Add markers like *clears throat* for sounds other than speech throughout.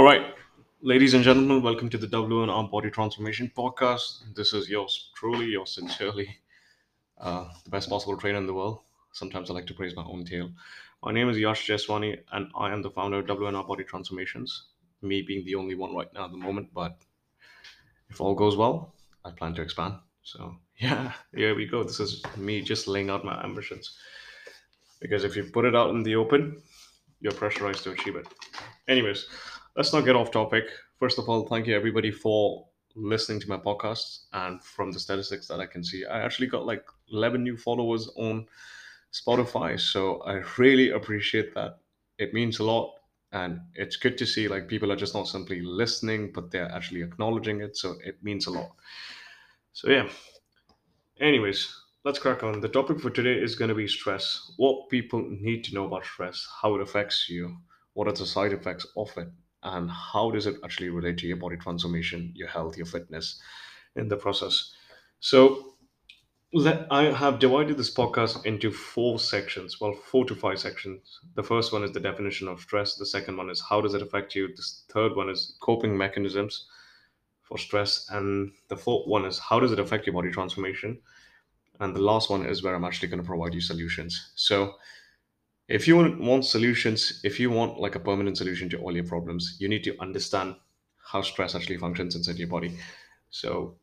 All right, ladies and gentlemen, welcome to the WNR Body Transformation Podcast. This is yours truly, yours sincerely, uh, the best possible trainer in the world. Sometimes I like to praise my own tail. My name is Yash Jeswani, and I am the founder of WNR Body Transformations. Me being the only one right now at the moment, but if all goes well, I plan to expand. So yeah, here we go. This is me just laying out my ambitions. Because if you put it out in the open, you're pressurized to achieve it. Anyways, let's not get off topic. First of all, thank you everybody for listening to my podcast. And from the statistics that I can see, I actually got like 11 new followers on Spotify. So I really appreciate that. It means a lot. And it's good to see like people are just not simply listening, but they're actually acknowledging it. So it means a lot. So yeah. Anyways, let's crack on. The topic for today is going to be stress. What people need to know about stress, how it affects you, what are the side effects of it, and how does it actually relate to your body transformation, your health, your fitness in the process. So let, I have divided this podcast into four sections, well, four to five sections. The first one is the definition of stress. The second one is how does it affect you. The third one is coping mechanisms for stress. And the fourth one is how does it affect your body transformation. And the last one is where I'm actually going to provide you solutions. So if you want, solutions, if you want like a permanent solution to all your problems, you need to understand how stress actually functions inside your body. So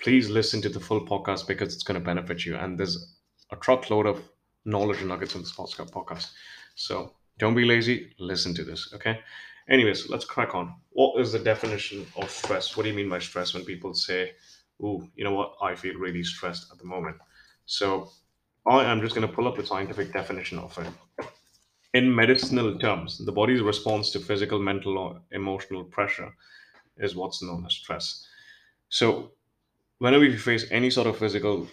please listen to the full podcast because it's going to benefit you. And there's a truckload of knowledge and nuggets in the this podcast. So don't be lazy. Listen to this. Okay. Anyways, let's crack on. What is the definition of stress? What do you mean by stress when people say, "Ooh, you know what? I feel really stressed at the moment." So I am just going to pull up the scientific definition of it. In medicinal terms, the body's response to physical, mental, or emotional pressure is what's known as stress. So, whenever you face any sort of physical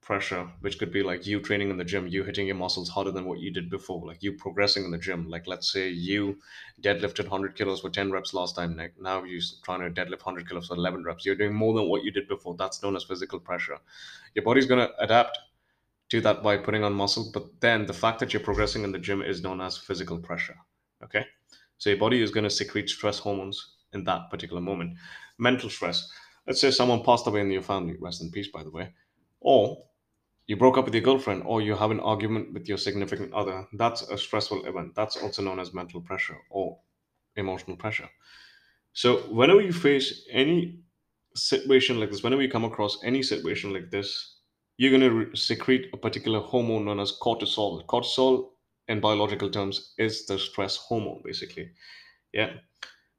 pressure, which could be like you training in the gym, you hitting your muscles harder than what you did before, like you progressing in the gym, like let's say you deadlifted 100 kilos for 10 reps last time, now you're trying to deadlift 100 kilos for 11 reps, you're doing more than what you did before. That's known as physical pressure. Your body's going to adapt do that by putting on muscle, but then the fact that you're progressing in the gym is known as physical pressure. Okay. So your body is going to secrete stress hormones in that particular moment. Mental stress. Let's say someone passed away in your family, rest in peace, by the way, or you broke up with your girlfriend, or you have an argument with your significant other. That's a stressful event. That's also known as mental pressure or emotional pressure. So, whenever you face any situation like this, whenever you come across any situation like this, you're going to re- secrete a particular hormone known as cortisol. Cortisol, in biological terms, is the stress hormone, basically. Yeah.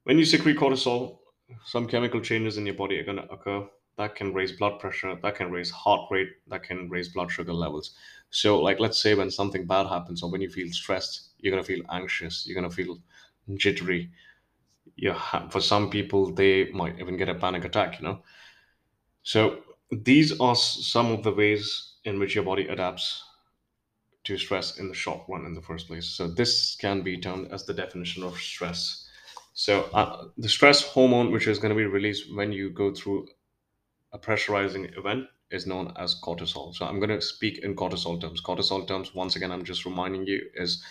When you secrete cortisol, some chemical changes in your body are going to occur that can raise blood pressure, that can raise heart rate, that can raise blood sugar levels. So, like, let's say when something bad happens or when you feel stressed, you're going to feel anxious, you're going to feel jittery. Ha- for some people, they might even get a panic attack, you know. So, these are some of the ways in which your body adapts to stress in the short run in the first place. So this can be termed as the definition of stress. So uh, the stress hormone, which is going to be released when you go through a pressurizing event, is known as cortisol. So I'm going to speak in cortisol terms. Cortisol terms, once again, I'm just reminding you, is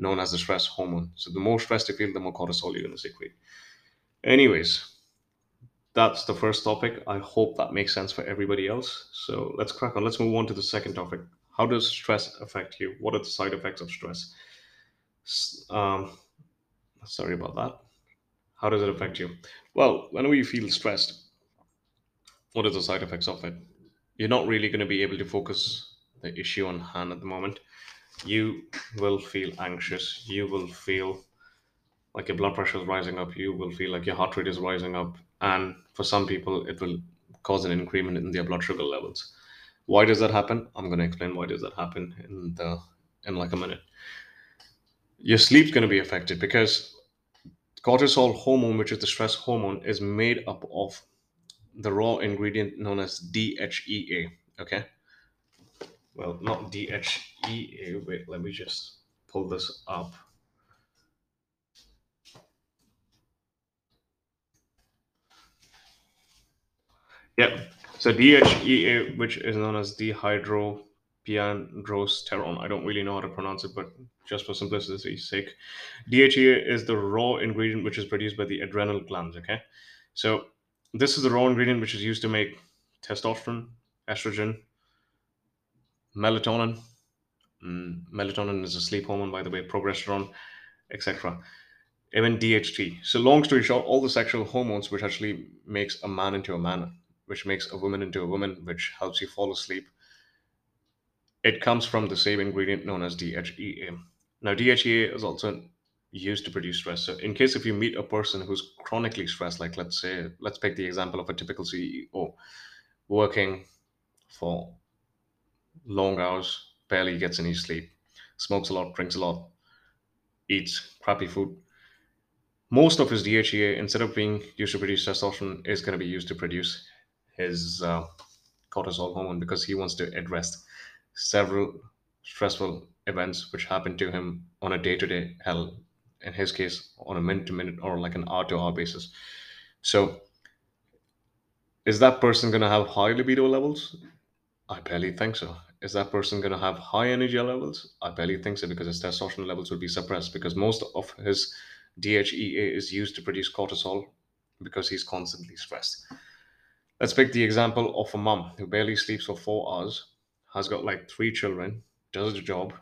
known as the stress hormone. So the more stressed you feel, the more cortisol you're going to secrete. Anyways, that's the first topic. I hope that makes sense for everybody else. So let's crack on. Let's move on to the second topic. How does stress affect you? What are the side effects of stress? Um, sorry about that. How does it affect you? Well, whenever you feel stressed, what are the side effects of it? You're not really going to be able to focus the issue on hand at the moment. You will feel anxious. You will feel like your blood pressure is rising up. You will feel like your heart rate is rising up and for some people it will cause an increment in their blood sugar levels. Why does that happen? I'm going to explain why does that happen in the in like a minute. Your sleep's going to be affected because cortisol hormone which is the stress hormone is made up of the raw ingredient known as dhea okay? Well not dhea wait let me just pull this up Yeah. So DHEA, which is known as dehydroepiandrosterone. I don't really know how to pronounce it, but just for simplicity's sake, DHEA is the raw ingredient which is produced by the adrenal glands. Okay, so this is the raw ingredient which is used to make testosterone, estrogen, melatonin. Mm, melatonin is a sleep hormone, by the way, progesterone, etc. Even DHT. So, long story short, all the sexual hormones which actually makes a man into a man, which makes a woman into a woman, which helps you fall asleep, it comes from the same ingredient known as DHEA. Now, DHEA is also used to produce stress. So, in case if you meet a person who's chronically stressed, like let's say, let's take the example of a typical CEO working for long hours, barely gets any sleep, smokes a lot, drinks a lot, eats crappy food. Most of his DHEA, instead of being used to produce testosterone, is going to be used to produce his uh, cortisol hormone because he wants to address several stressful events which happen to him on a day-to-day hell in his case on a minute to minute or like an hour to hour basis. So is that person going to have high libido levels? I barely think so. Is that person going to have high energy levels? I barely think so because his testosterone levels will be suppressed because most of his dhea is used to produce cortisol because he's constantly stressed let's pick the example of a mom who barely sleeps for four hours has got like three children, does the job,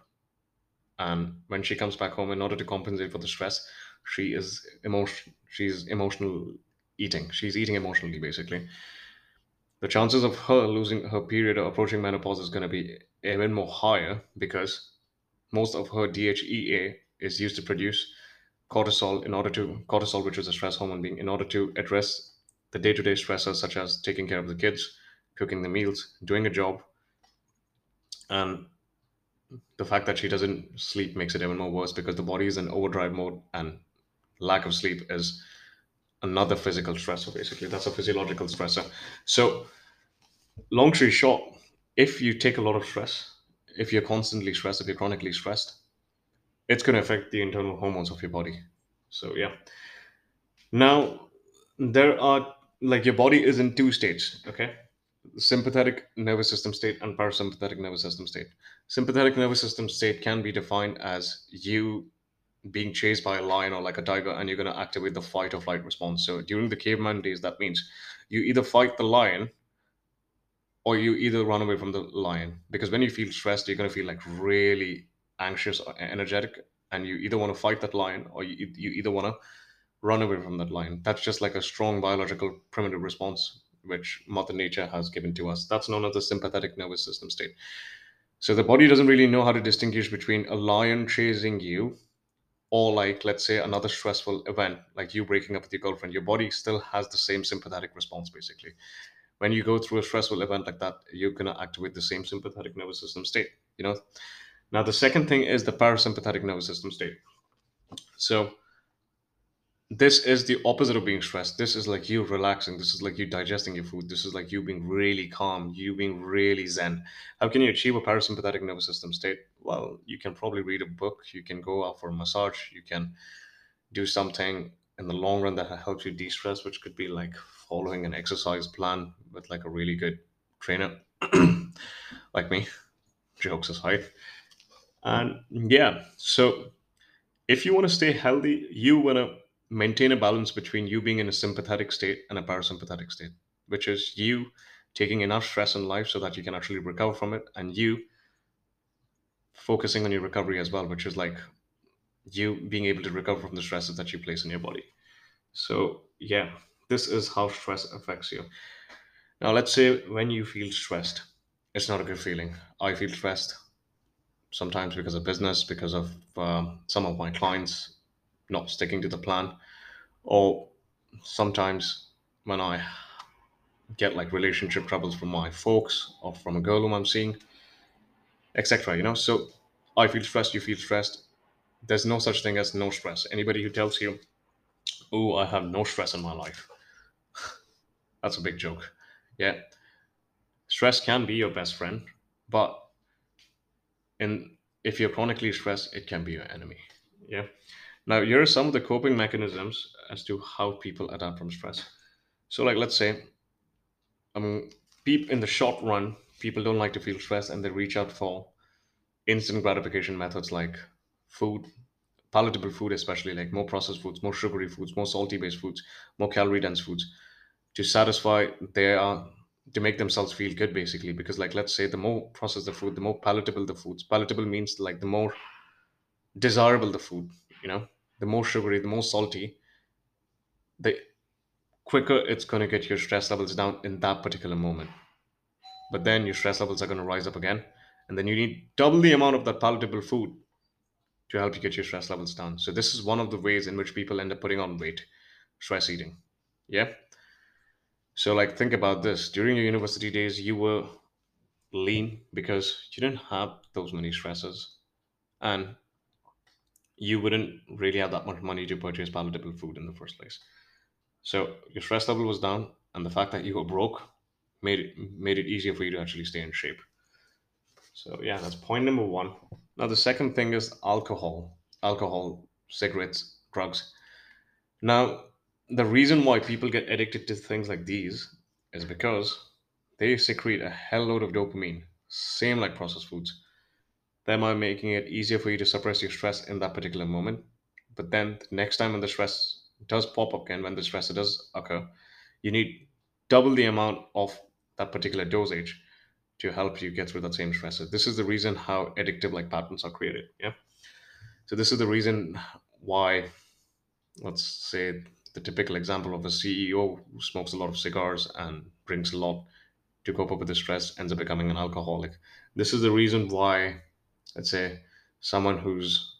and when she comes back home, in order to compensate for the stress, she is emotion. She's emotional eating. She's eating emotionally, basically. The chances of her losing her period or approaching menopause is going to be even more higher because most of her DHEA is used to produce cortisol in order to cortisol, which is a stress hormone, being in order to address the day-to-day stressors such as taking care of the kids, cooking the meals, doing a job, and the fact that she doesn't sleep makes it even more worse because the body is in overdrive mode and lack of sleep is another physical stressor basically. That's a physiological stressor. So long story short if you take a lot of stress if you're constantly stressed if you're chronically stressed it's going to affect the internal hormones of your body. So yeah. Now there are like your body is in two states okay sympathetic nervous system state and parasympathetic nervous system state. Sympathetic nervous system state can be defined as you being chased by a lion or like a tiger and you're going to activate the fight or flight response. So during the caveman days, that means you either fight the lion or you either run away from the lion. Because when you feel stressed, you're going to feel like really anxious or energetic and you either want to fight that lion or you, you either want to run away from that lion. That's just like a strong biological primitive response which Mother Nature has given to us. That's known as the sympathetic nervous system state. So the body doesn't really know how to distinguish between a lion chasing you or like let's say another stressful event like you breaking up with your girlfriend your body still has the same sympathetic response basically when you go through a stressful event like that you're going to activate the same sympathetic nervous system state you know now the second thing is the parasympathetic nervous system state so this is the opposite of being stressed. This is like you relaxing. This is like you digesting your food. This is like you being really calm, you being really zen. How can you achieve a parasympathetic nervous system state? Well, you can probably read a book, you can go out for a massage, you can do something in the long run that helps you de stress, which could be like following an exercise plan with like a really good trainer *clears throat* like me. *laughs* Jokes aside. And yeah, so if you want to stay healthy, you want to maintain a balance between you being in a sympathetic state and a parasympathetic state, which is you taking enough stress in life so that you can actually recover from it, and you focusing on your recovery as well, which is like you being able to recover from the stresses that you place in your body. So, yeah, this is how stress affects you. Now, let's say when you feel stressed, it's not a good feeling. I feel stressed sometimes because of business, because of um, some of my clients not sticking to the plan, or sometimes when I get like relationship troubles from my folks or from a girl whom I'm seeing, etc. You know, so I feel stressed, you feel stressed. There's no such thing as no stress. Anybody who tells you, "Oh, I have no stress in my life," *laughs* that's a big joke. Yeah, stress can be your best friend, but in if you're chronically stressed, it can be your enemy. Yeah. Now, here are some of the coping mechanisms as to how people adapt from stress. So, like, let's say, um, peep in the short run, people don't like to feel stressed and they reach out for instant gratification methods like food, palatable food, especially like more processed foods, more sugary foods, more salty based foods, more calorie dense foods to satisfy their to make themselves feel good basically because like let's say the more processed the food the more palatable the foods palatable means like the more desirable the food you know the more sugary the more salty the quicker it's going to get your stress levels down in that particular moment. But then your stress levels are going to rise up again and then you need double the amount of that palatable food to help you get your stress levels down. So this is one of the ways in which people end up putting on weight stress eating. Yeah? So like think about this. During your university days you were lean because you didn't have those many stresses and you wouldn't really have that much money to purchase palatable food in the first place so your stress level was down and the fact that you were broke made it made it easier for you to actually stay in shape So yeah, that's point number one. Now the second thing is alcohol, alcohol, cigarettes, drugs. Now the reason why people get addicted to things like these is because they secrete a hell load of dopamine, same like processed foods, thereby making it easier for you to suppress your stress in that particular moment. But then the next time when the stress does pop up again, when the stress does occur, you need double the amount of that particular dosage to help you get through that same stress. So this is the reason how addictive like patterns are created. Yeah. So this is the reason why, let's say, the typical example of a CEO who smokes a lot of cigars and drinks a lot to cope up with the stress ends up becoming an alcoholic. This is the reason why, let's say, someone who's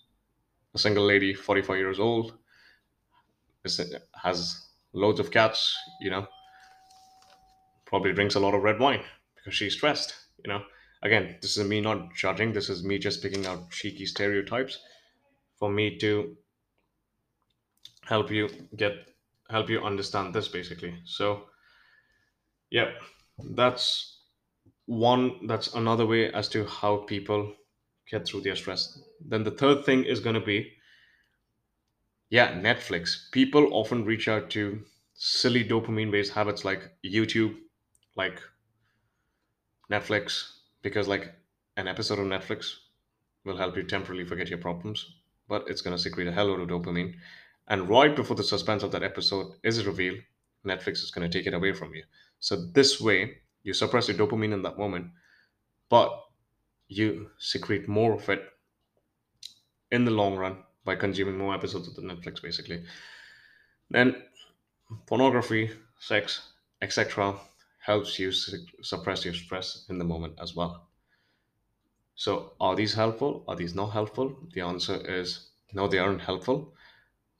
a single lady, 44 years old, has loads of cats, you know, probably drinks a lot of red wine because she's stressed you know. Again this is me not judging. This is me just picking out cheeky stereotypes for me to help you get help you understand this basically. So yeah that's one that's another way as to how people get through their stress then the third thing is going to be yeah netflix people often reach out to silly dopamine based habits like youtube like Netflix because like an episode of Netflix will help you temporarily forget your problems, but it's going to secrete a hell of dopamine. And right before the suspense of that episode is revealed, Netflix is going to take it away from you. So this way, you suppress your dopamine in that moment, but you secrete more of it in the long run by consuming more episodes of the Netflix, basically. Then pornography, sex, etc., helps you su- suppress your stress in the moment as well. So, are these helpful? Are these not helpful? The answer is no, they aren't helpful.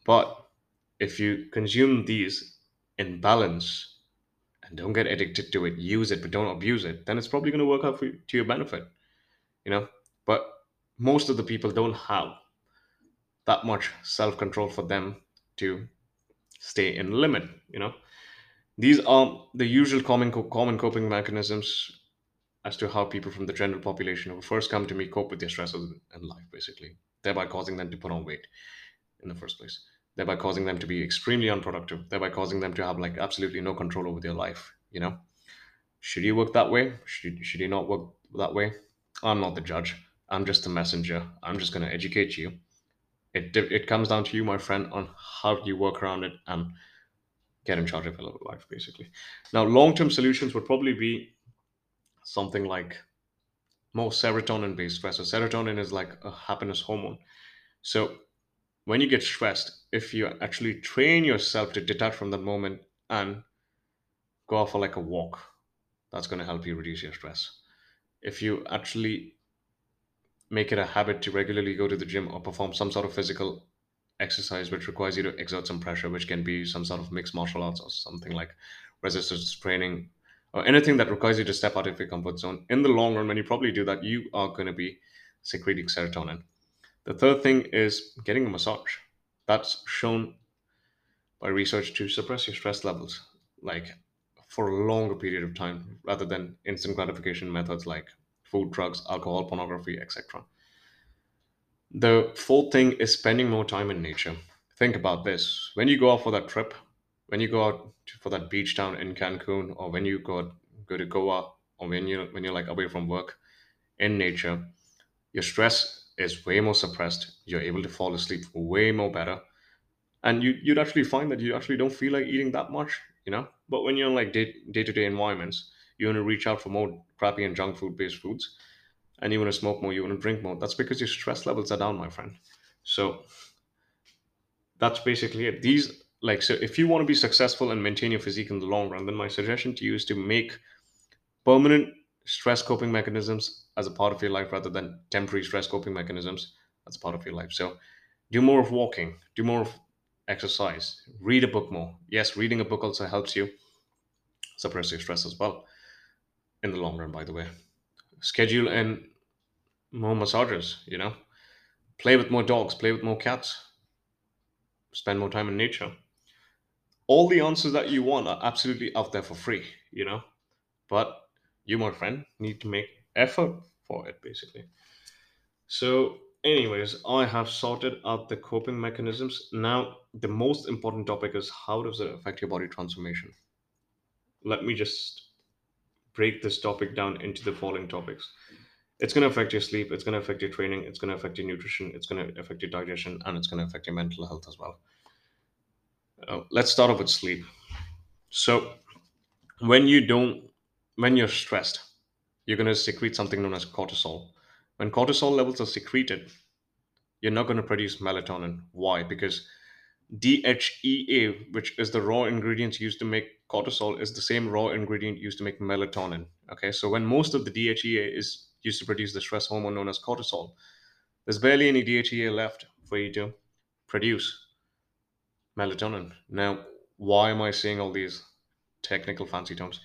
But if you consume these in balance and don't get addicted to it, use it, but don't abuse it, then it's probably going to work out for to your benefit, you know? But most of the people don't have that much self control for them to stay in limit, you know? These are the usual common, co- common coping mechanisms as to how people from the general population who first come to me cope with their stresses in life, basically, thereby causing them to put on weight in the first place, thereby causing them to be extremely unproductive, thereby causing them to have like absolutely no control over their life. You know, should you work that way? Should should you not work that way? I'm not the judge. I'm just the messenger. I'm just going to educate you. It it comes down to you, my friend, on how you work around it and get in charge of your life, basically. Now, long term solutions would probably be something like more serotonin based stress. So serotonin is like a happiness hormone. So when you get stressed, if you actually train yourself to detach from that moment and go out for like a walk, that's going to help you reduce your stress. If you actually make it a habit to regularly go to the gym or perform some sort of physical exercise which requires you to exert some pressure, which can be some sort of mixed martial arts or something like resistance training or anything that requires you to step out of your comfort zone. In the long run, when you probably do that, you are going to be secreting serotonin. The third thing is getting a massage. That's shown by research to suppress your stress levels, like for a longer period of time, rather than instant gratification methods like food, drugs, alcohol, pornography, etc. The fourth thing is spending more time in nature. Think about this. When you go out for that trip, when you go out for that beach town in Cancun, or when you go go to Goa, or when you when you're like away from work in nature, your stress is way more suppressed. You're able to fall asleep way more better, and you you'd actually find that you actually don't feel like eating that much, you know. But when you're in like day to day environments, you want to reach out for more crappy and junk food based foods, and you want to smoke more, you want to drink more. That's because your stress levels are down, my friend. So that's basically it. These like so if you want to be successful and maintain your physique in the long run, then my suggestion to you is to make permanent stress coping mechanisms as a part of your life rather than temporary stress coping mechanisms as a part of your life. So do more of walking, do more of exercise, read a book more. Yes, reading a book also helps you suppress your stress as well in the long run, by the way. Schedule in more massages, you know, play with more dogs, play with more cats, spend more time in nature. All the answers that you want are absolutely out there for free, you know, but you, my friend, need to make effort for it, basically. So, anyways, I have sorted out the coping mechanisms. Now, the most important topic is how does it affect your body transformation? Let me just break this topic down into the following topics. It's going to affect your sleep, it's going to affect your training, it's going to affect your nutrition, it's going to affect your digestion, and it's going to affect your mental health as well. Uh, let's start off with sleep. So, when you don't, when you're stressed, you're going to secrete something known as cortisol. When cortisol levels are secreted, you're not going to produce melatonin. Why? Because DHEA, which is the raw ingredients used to make cortisol, is the same raw ingredient used to make melatonin. Okay, so when most of the DHEA is used to produce the stress hormone known as cortisol, there's barely any DHEA left for you to produce melatonin. Now, why am I saying all these technical fancy terms?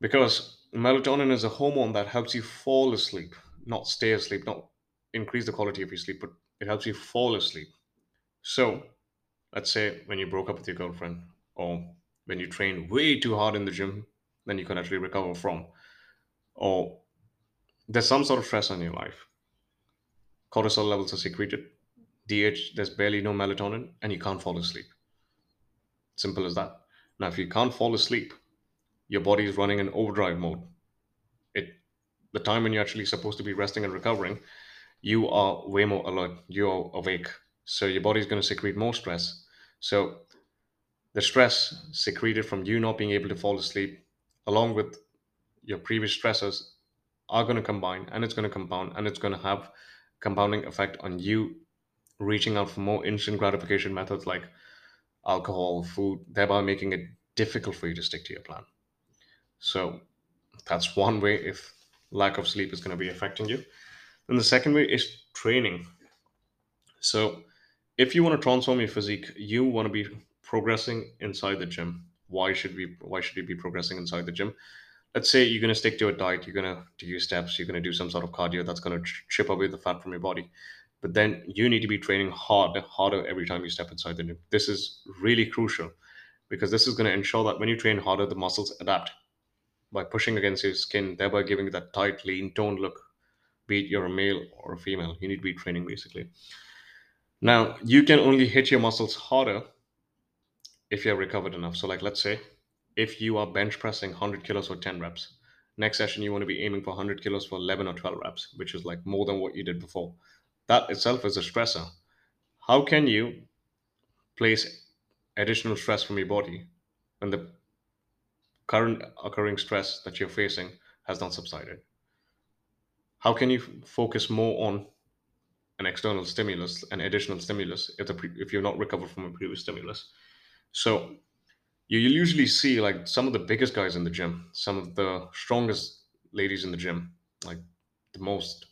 Because melatonin is a hormone that helps you fall asleep, not stay asleep, not increase the quality of your sleep, but it helps you fall asleep. So, let's say when you broke up with your girlfriend, or when you train way too hard in the gym, then you can actually recover from, or there's some sort of stress on your life. Cortisol levels are secreted, DH, there's barely no melatonin, and you can't fall asleep. Simple as that. Now, if you can't fall asleep, your body is running in overdrive mode. The time when you're actually supposed to be resting and recovering, you are way more alert. You are awake. So your body is going to secrete more stress. So the stress secreted from you not being able to fall asleep, along with your previous stressors, are going to combine and it's going to compound and it's going to have compounding effect on you reaching out for more instant gratification methods like alcohol, food, thereby making it difficult for you to stick to your plan. So that's one way if lack of sleep is going to be affecting you. Then the second way is training. So if you want to transform your physique, you want to be progressing inside the gym. Why should we why should you be progressing inside the gym? Let's say you're going to stick to a diet, you're going to do your steps, you're going to do some sort of cardio that's going to chip away the fat from your body. But then you need to be training hard, harder every time you step inside the gym. This is really crucial because this is going to ensure that when you train harder, the muscles adapt by pushing against your skin, thereby giving that tight, lean, toned look. Be it you're a male or a female, you need to be training basically. Now, you can only hit your muscles harder if you're recovered enough. So, like, let's say if you are bench pressing 100 kilos for 10 reps, next session you want to be aiming for 100 kilos for 11 or 12 reps, which is like more than what you did before. That itself is a stressor. How can you place additional stress from your body when the current occurring stress that you're facing has not subsided? How can you f- focus more on an external stimulus, an additional stimulus, if, pre- if you're not recovered from a previous stimulus? So you usually see like some of the biggest guys in the gym, some of the strongest ladies in the gym, like the most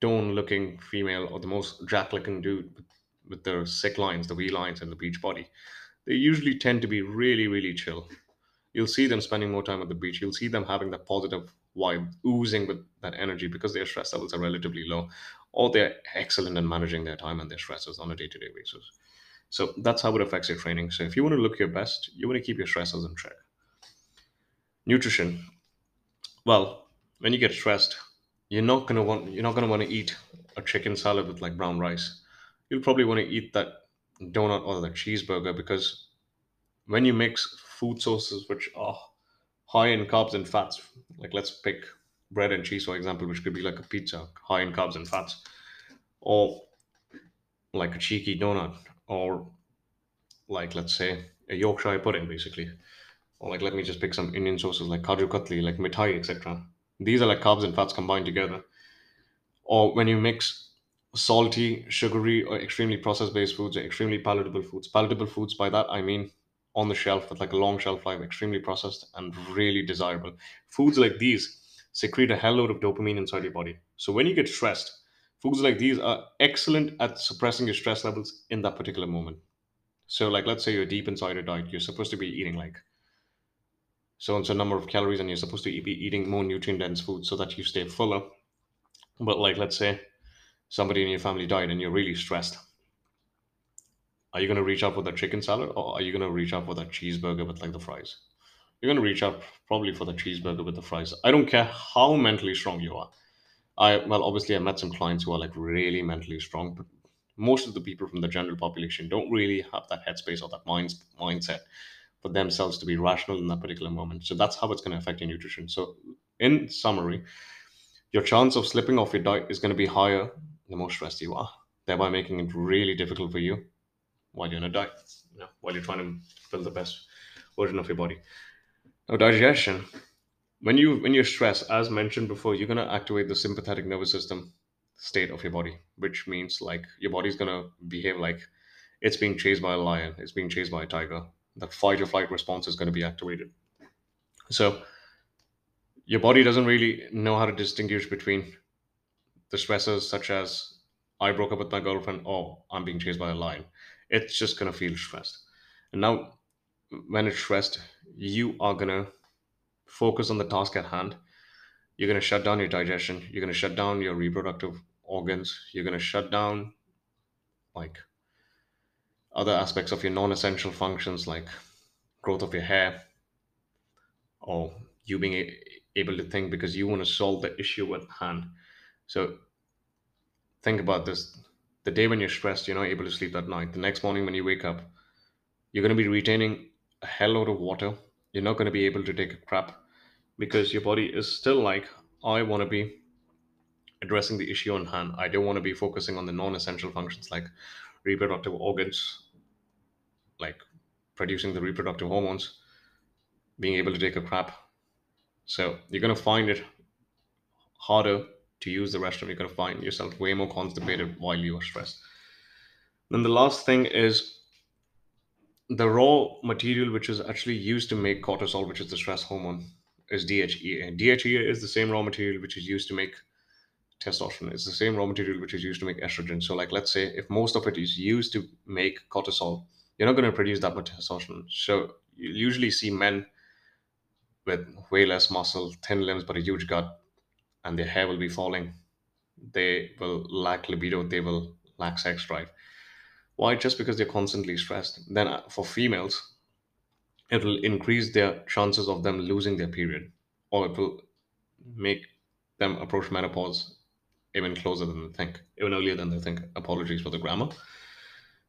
tone looking female or the most jack looking dude with, with the sick lines, the V lines, and the beach body. They usually tend to be really, really chill. You'll see them spending more time at the beach. You'll see them having that positive vibe, oozing with that energy because their stress levels are relatively low, or they're excellent in managing their time and their stresses on a day to day basis. So that's how it affects your training. So if you want to look your best, you want to keep your stresses in check. Nutrition. Well, when you get stressed, you're not gonna want you're not gonna want to eat a chicken salad with like brown rice. You'll probably want to eat that donut or the cheeseburger because when you mix food sources which are high in carbs and fats. Like let's pick bread and cheese, for example, which could be like a pizza, high in carbs and fats, or like a cheeky donut, or like let's say a Yorkshire pudding, basically. Or like let me just pick some Indian sources like kaju katli, like mithai, etc. These are like carbs and fats combined together. Or when you mix salty, sugary, or extremely processed based foods or extremely palatable foods. Palatable foods, by that I mean on the shelf with like a long shelf life, extremely processed and really desirable. Foods like these secrete a hell load of dopamine inside your body. So when you get stressed, foods like these are excellent at suppressing your stress levels in that particular moment. So, like, let's say you're deep inside a diet, you're supposed to be eating like so and so number of calories, and you're supposed to be eating more nutrient dense food so that you stay fuller. But, like, let's say somebody in your family died and you're really stressed. Are you going to reach out for that chicken salad or are you going to reach out for that cheeseburger with like the fries? You're going to reach out probably for the cheeseburger with the fries. I don't care how mentally strong you are. I, well, obviously, I met some clients who are like really mentally strong, but most of the people from the general population don't really have that headspace or that mind, mindset for themselves to be rational in that particular moment. So that's how it's going to affect your nutrition. So, in summary, your chance of slipping off your diet is going to be higher the more stressed you are, thereby making it really difficult for you while you're on a diet, you know, while you're trying to build the best version of your body. Now, digestion. When you when you're stressed, as mentioned before, you're gonna activate the sympathetic nervous system state of your body, which means like your body's gonna behave like it's being chased by a lion, it's being chased by a tiger. That fight or flight response is to be activated. So your body doesn't really know how to distinguish between the stressors such as I broke up with my girlfriend or I'm being chased by a lion. It's just gonna feel stressed. And now when it's stressed, you are gonna focus on the task at hand. You're gonna shut down your digestion, you're gonna shut down your reproductive organs, you're gonna shut down like other aspects of your non-essential functions like growth of your hair or you being a- able to think because you want to solve the issue at hand. So think about this. The day when you're stressed, you're not able to sleep that night. The next morning when you wake up, you're going to be retaining a hell load of water. You're not going to be able to take a crap because your body is still like, I want to be addressing the issue on hand. I don't want to be focusing on the non essential functions like reproductive organs, like producing the reproductive hormones, being able to take a crap. So you're going to find it harder to use the restroom. You're going to find yourself way more constipated while you are stressed. Then the last thing is the raw material which is actually used to make cortisol, which is the stress hormone, is DHEA. DHEA is the same raw material which is used to make testosterone. It's the same raw material which is used to make estrogen. So, like, let's say if most of it is used to make cortisol, you're not going to produce that much testosterone. So, you usually see men with way less muscle, thin limbs, but a huge gut, and their hair will be falling. They will lack libido. They will lack sex drive. Why? Just because they're constantly stressed. Then, uh, for females, it will increase their chances of them losing their period, or it will make them approach menopause even closer than they think, even earlier than they think. Apologies for the grammar.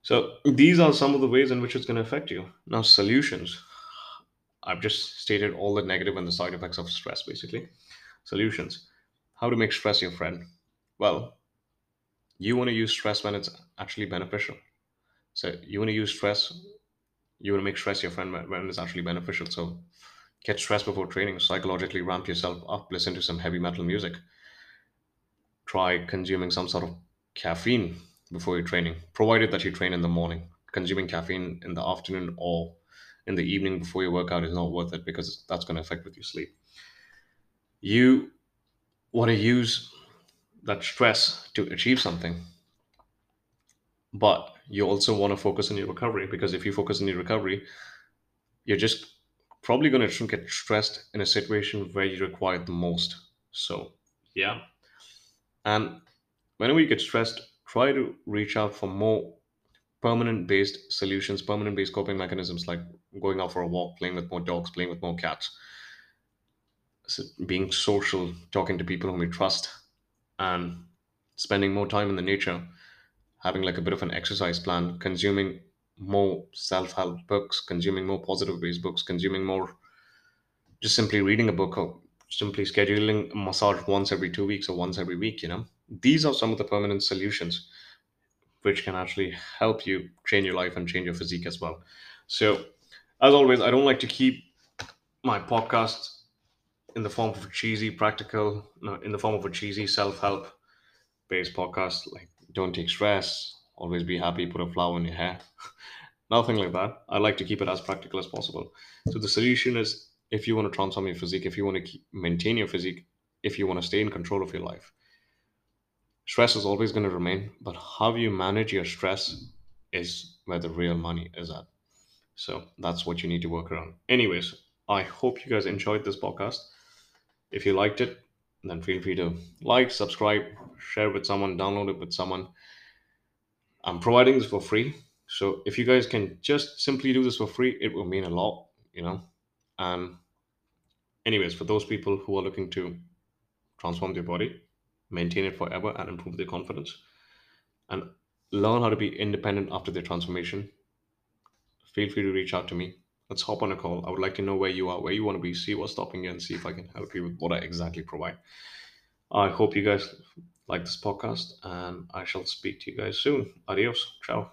So, these are some of the ways in which it's going to affect you. Now, solutions. I've just stated all the negative and the side effects of stress, basically. Solutions. How to make stress your friend? Well, you want to use stress when it's actually beneficial. So, you want to use stress you want to make stress your friend when it's actually beneficial. So get stress before training, psychologically ramp yourself up, listen to some heavy metal music, try consuming some sort of caffeine before your training, provided that you train in the morning. Consuming caffeine in the afternoon or in the evening before your workout is not worth it because that's going to affect with your sleep. You want to use that stress to achieve something, but you also want to focus on your recovery because if you focus on your recovery, you're just probably going to get stressed in a situation where you require the most. So, yeah. And whenever you get stressed, try to reach out for more permanent based solutions, permanent based coping mechanisms like going out for a walk, playing with more dogs, playing with more cats, being social, talking to people whom you trust, and spending more time in the nature, having like a bit of an exercise plan, consuming more self help books, consuming more positive based books, consuming more just simply reading a book or simply scheduling a massage once every two weeks or once every week, you know. These are some of the permanent solutions which can actually help you change your life and change your physique as well. So, as always, I don't like to keep my podcast in the form of a cheesy practical, no, in the form of a cheesy self-help based podcast. Like, don't take stress, always be happy, put a flower in your hair. *laughs* Nothing like that. I like to keep it as practical as possible. So the solution is if you want to transform your physique, if you want to keep, maintain your physique, if you want to stay in control of your life, stress is always going to remain. But how you manage your stress is where the real money is at. So that's what you need to work around. Anyways, I hope you guys enjoyed this podcast. If you liked it, then feel free to like, subscribe, share with someone, download it with someone. I'm providing this for free. So if you guys can just simply do this for free, it will mean a lot, you know. And anyways, for those people who are looking to transform their body, maintain it forever, and improve their confidence, and learn how to be independent after their transformation, feel free to reach out to me. Let's hop on a call. I would like to know where you are, where you want to be, see what's stopping you, and see if I can help you with what I exactly provide. I hope you guys like this podcast, and I shall speak to you guys soon. Adios. Ciao.